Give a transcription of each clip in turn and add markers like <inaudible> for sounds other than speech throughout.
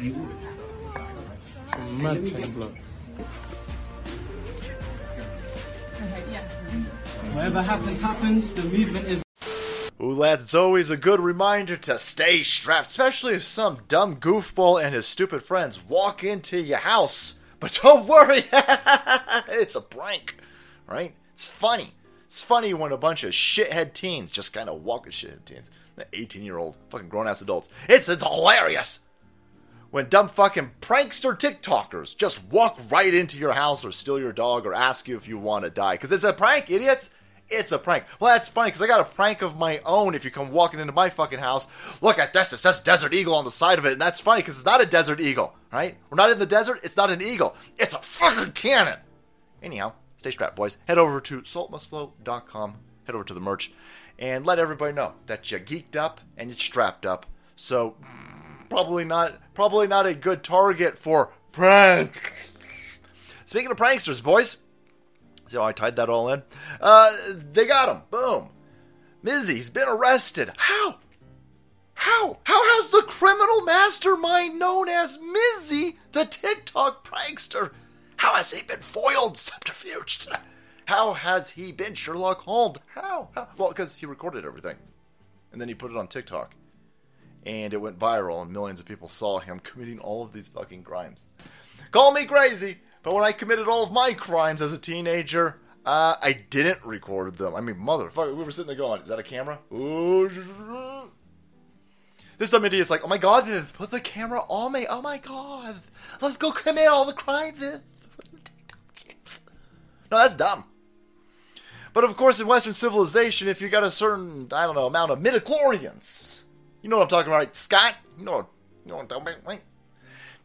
Blood. Whatever happens, happens. The movement is. Ooh, lads, it's always a good reminder to stay strapped, especially if some dumb goofball and his stupid friends walk into your house. But don't worry, <laughs> it's a prank, right? It's funny. It's funny when a bunch of shithead teens just kind of walk with shithead teens, the 18 year old fucking grown ass adults. It's, it's hilarious when dumb fucking prankster TikTokers just walk right into your house or steal your dog or ask you if you want to die. Because it's a prank, idiots. It's a prank. Well, that's funny because I got a prank of my own if you come walking into my fucking house. Look at this. It says Desert Eagle on the side of it. And that's funny because it's not a Desert Eagle, right? We're not in the desert. It's not an eagle. It's a fucking cannon. Anyhow, stay strapped, boys. Head over to saltmustflow.com. Head over to the merch and let everybody know that you geeked up and you're strapped up. So mm. Probably not probably not a good target for prank. Speaking of pranksters, boys, see how I tied that all in? Uh, they got him. Boom. Mizzy's been arrested. How? How? How has the criminal mastermind known as Mizzy, the TikTok prankster, how has he been foiled, subterfuged? How has he been Sherlock Holmes? How? How? Well, because he recorded everything. And then he put it on TikTok and it went viral, and millions of people saw him committing all of these fucking crimes. Call me crazy, but when I committed all of my crimes as a teenager, uh, I didn't record them. I mean, motherfucker, we were sitting there going, "Is that a camera?" This dumb idiot's like, "Oh my god, put the camera on me! Oh my god, let's go commit all the crimes." No, that's dumb. But of course, in Western civilization, if you got a certain, I don't know, amount of midichlorians, you know what I'm talking about, right? Scott? You know, you know what I'm talking about, right?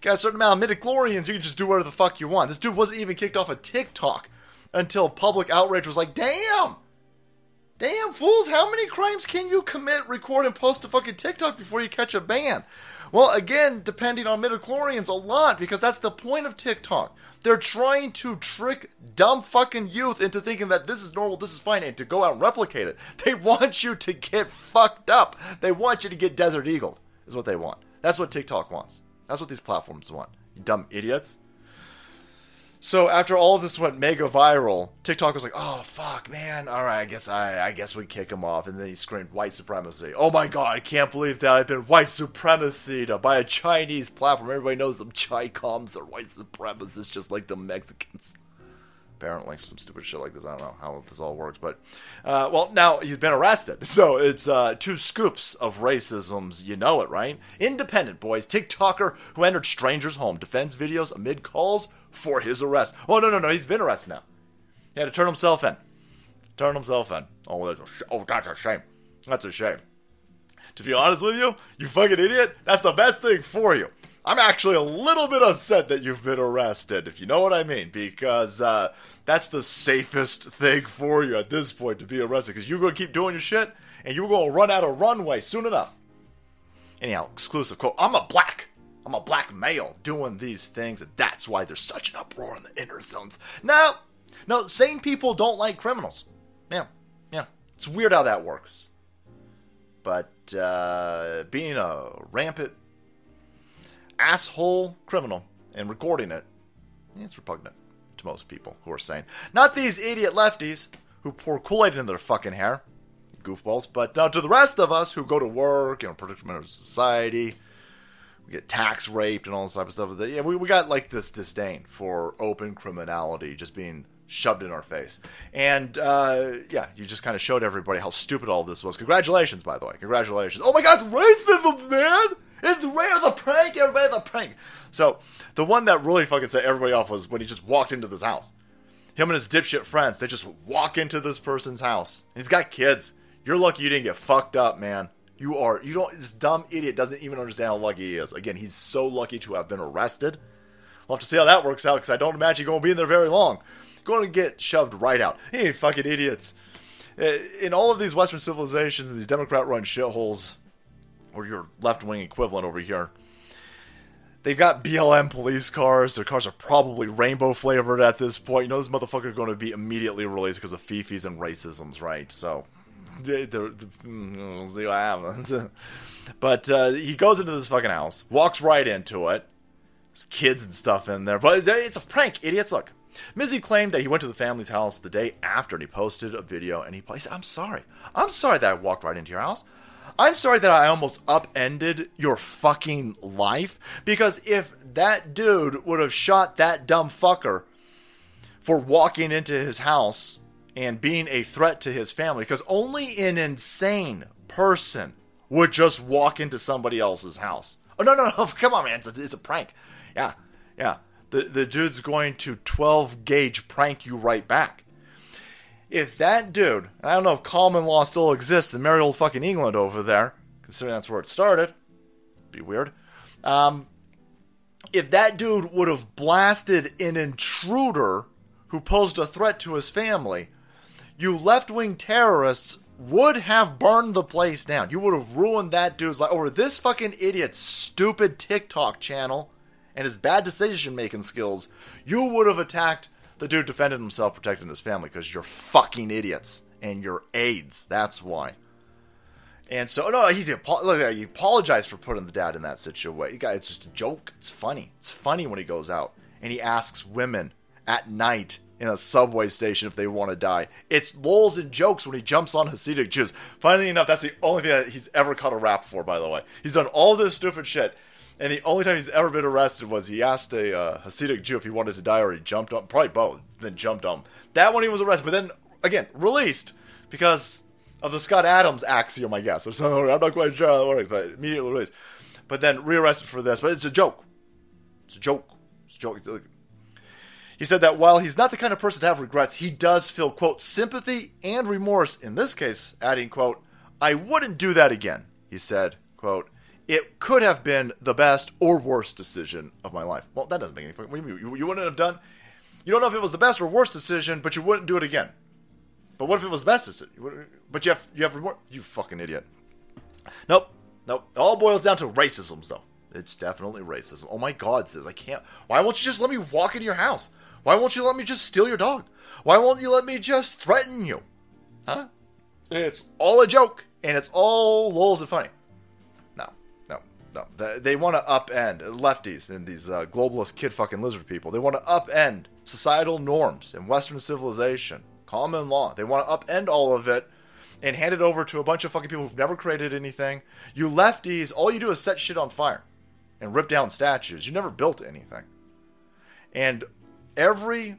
Got a certain amount of midichlorians, you can just do whatever the fuck you want. This dude wasn't even kicked off of TikTok until public outrage was like, damn! Damn, fools, how many crimes can you commit, record, and post to fucking TikTok before you catch a ban? Well, again, depending on midichlorians, a lot, because that's the point of TikTok. They're trying to trick dumb fucking youth into thinking that this is normal, this is fine, and to go out and replicate it. They want you to get fucked up. They want you to get Desert Eagled, is what they want. That's what TikTok wants. That's what these platforms want. You dumb idiots. So after all of this went mega viral, TikTok was like, "Oh fuck, man! All right, I guess I, I guess we kick him off." And then he screamed, "White supremacy!" Oh my god, I can't believe that I've been white supremacy by a Chinese platform. Everybody knows them Chi-Coms are white supremacists, just like the Mexicans. Apparently, some stupid shit like this. I don't know how this all works, but uh, well, now he's been arrested. <laughs> So it's uh, two scoops of racisms. You know it, right? Independent boys, TikToker who entered stranger's home defends videos amid calls for his arrest. Oh no, no, no, he's been arrested now. He had to turn himself in. Turn himself in. Oh, that's a sh- oh, that's a shame. That's a shame. To be honest with you, you fucking idiot, that's the best thing for you. I'm actually a little bit upset that you've been arrested, if you know what I mean, because uh, that's the safest thing for you at this point to be arrested, because you're going to keep doing your shit, and you're going to run out of runway soon enough. Anyhow, exclusive quote I'm a black. I'm a black male doing these things, and that's why there's such an uproar in the inner zones. No, no, sane people don't like criminals. Yeah, yeah. It's weird how that works. But uh, being a rampant asshole criminal and recording it, it's repugnant to most people who are sane. Not these idiot lefties who pour Kool Aid in their fucking hair, goofballs, but now to the rest of us who go to work and predicament of society, we get tax raped and all this type of stuff. Yeah, we, we got like this disdain for open criminality just being shoved in our face. And uh, yeah, you just kind of showed everybody how stupid all this was. Congratulations, by the way. Congratulations. Oh my god, racism, man! It's rare the prank, everybody the prank. So the one that really fucking set everybody off was when he just walked into this house. Him and his dipshit friends, they just walk into this person's house. And he's got kids. You're lucky you didn't get fucked up, man. You are. You don't. This dumb idiot doesn't even understand how lucky he is. Again, he's so lucky to have been arrested. We'll have to see how that works out because I don't imagine you're going to be in there very long. Going to get shoved right out. Hey, fucking idiots. Uh, in all of these Western civilizations and these Democrat-run shitholes, or your left-wing equivalent over here, they've got BLM police cars. Their cars are probably rainbow flavored at this point. You know, this motherfucker going to be immediately released because of fifis and racisms, right? So, we'll see what happens. <laughs> But uh, he goes into this fucking house, walks right into it. There's kids and stuff in there, but it's a prank, idiots. Look, Mizzy claimed that he went to the family's house the day after and he posted a video and he, he said, I'm sorry. I'm sorry that I walked right into your house. I'm sorry that I almost upended your fucking life because if that dude would have shot that dumb fucker for walking into his house and being a threat to his family, because only an insane person would just walk into somebody else's house. Oh no no no! <laughs> Come on, man! It's a, it's a prank. Yeah, yeah. The the dude's going to 12 gauge prank you right back. If that dude, I don't know if common law still exists in merry old fucking England over there, considering that's where it started, be weird. Um, if that dude would have blasted an intruder who posed a threat to his family, you left wing terrorists would have burned the place down. You would have ruined that dude's life over this fucking idiot's stupid TikTok channel and his bad decision making skills. You would have attacked the dude defended himself, protecting his family because you're fucking idiots and you're AIDS. That's why. And so, no, he's look. He apologized for putting the dad in that situation. It's just a joke. It's funny. It's funny when he goes out and he asks women at night in a subway station if they want to die. It's lols and jokes when he jumps on Hasidic Jews. Funnily enough, that's the only thing that he's ever caught a rap for. By the way, he's done all this stupid shit, and the only time he's ever been arrested was he asked a uh, Hasidic Jew if he wanted to die, or he jumped on, probably both, then jumped on. That one he was arrested, but then again released because of the Scott Adams axiom, I guess, or something. I'm not quite sure how it works, but immediately released. But then rearrested for this. But it's a joke. It's a joke. It's a joke. He said that while he's not the kind of person to have regrets, he does feel, quote, sympathy and remorse in this case, adding, quote, I wouldn't do that again. He said, quote, it could have been the best or worst decision of my life. Well, that doesn't make any sense. What do you mean? You, you wouldn't have done, you don't know if it was the best or worst decision, but you wouldn't do it again. But what if it was the best decision? But you have, you have remorse. You fucking idiot. Nope. Nope. It all boils down to racisms, though. It's definitely racism. Oh my God, says I can't. Why won't you just let me walk into your house? Why won't you let me just steal your dog? Why won't you let me just threaten you? Huh? It's all a joke, and it's all lols and funny. No. They want to upend lefties and these uh, globalist kid fucking lizard people. They want to upend societal norms and Western civilization, common law. They want to upend all of it and hand it over to a bunch of fucking people who've never created anything. You lefties, all you do is set shit on fire and rip down statues. You never built anything. And every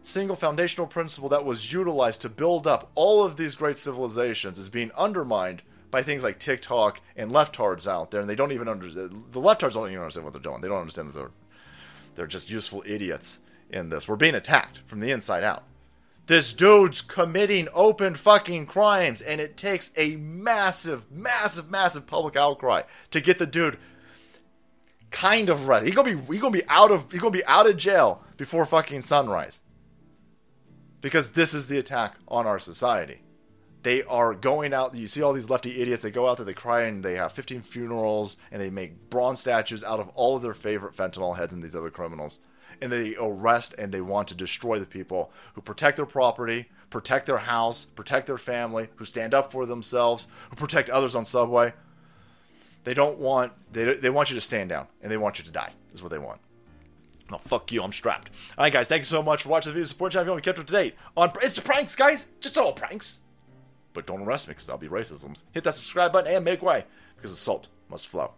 single foundational principle that was utilized to build up all of these great civilizations is being undermined by things like TikTok and leftards out there, and they don't even understand. The leftards don't even understand what they're doing. They don't understand that they're they're just useful idiots in this. We're being attacked from the inside out. This dude's committing open fucking crimes, and it takes a massive, massive, massive public outcry to get the dude kind of arrested. He's gonna be he gonna be out of he's gonna be out of jail before fucking sunrise. Because this is the attack on our society. They are going out. You see all these lefty idiots. They go out there, they cry, and they have 15 funerals, and they make bronze statues out of all of their favorite fentanyl heads and these other criminals. And they arrest and they want to destroy the people who protect their property, protect their house, protect their family, who stand up for themselves, who protect others on subway. They don't want they they want you to stand down and they want you to die. Is what they want. Oh fuck you! I'm strapped. All right, guys. Thank you so much for watching the video. Support channel if you want to kept up to date on it's pranks, guys. Just all pranks. But don't arrest me because that'll be racism. Hit that subscribe button and make way because assault must flow.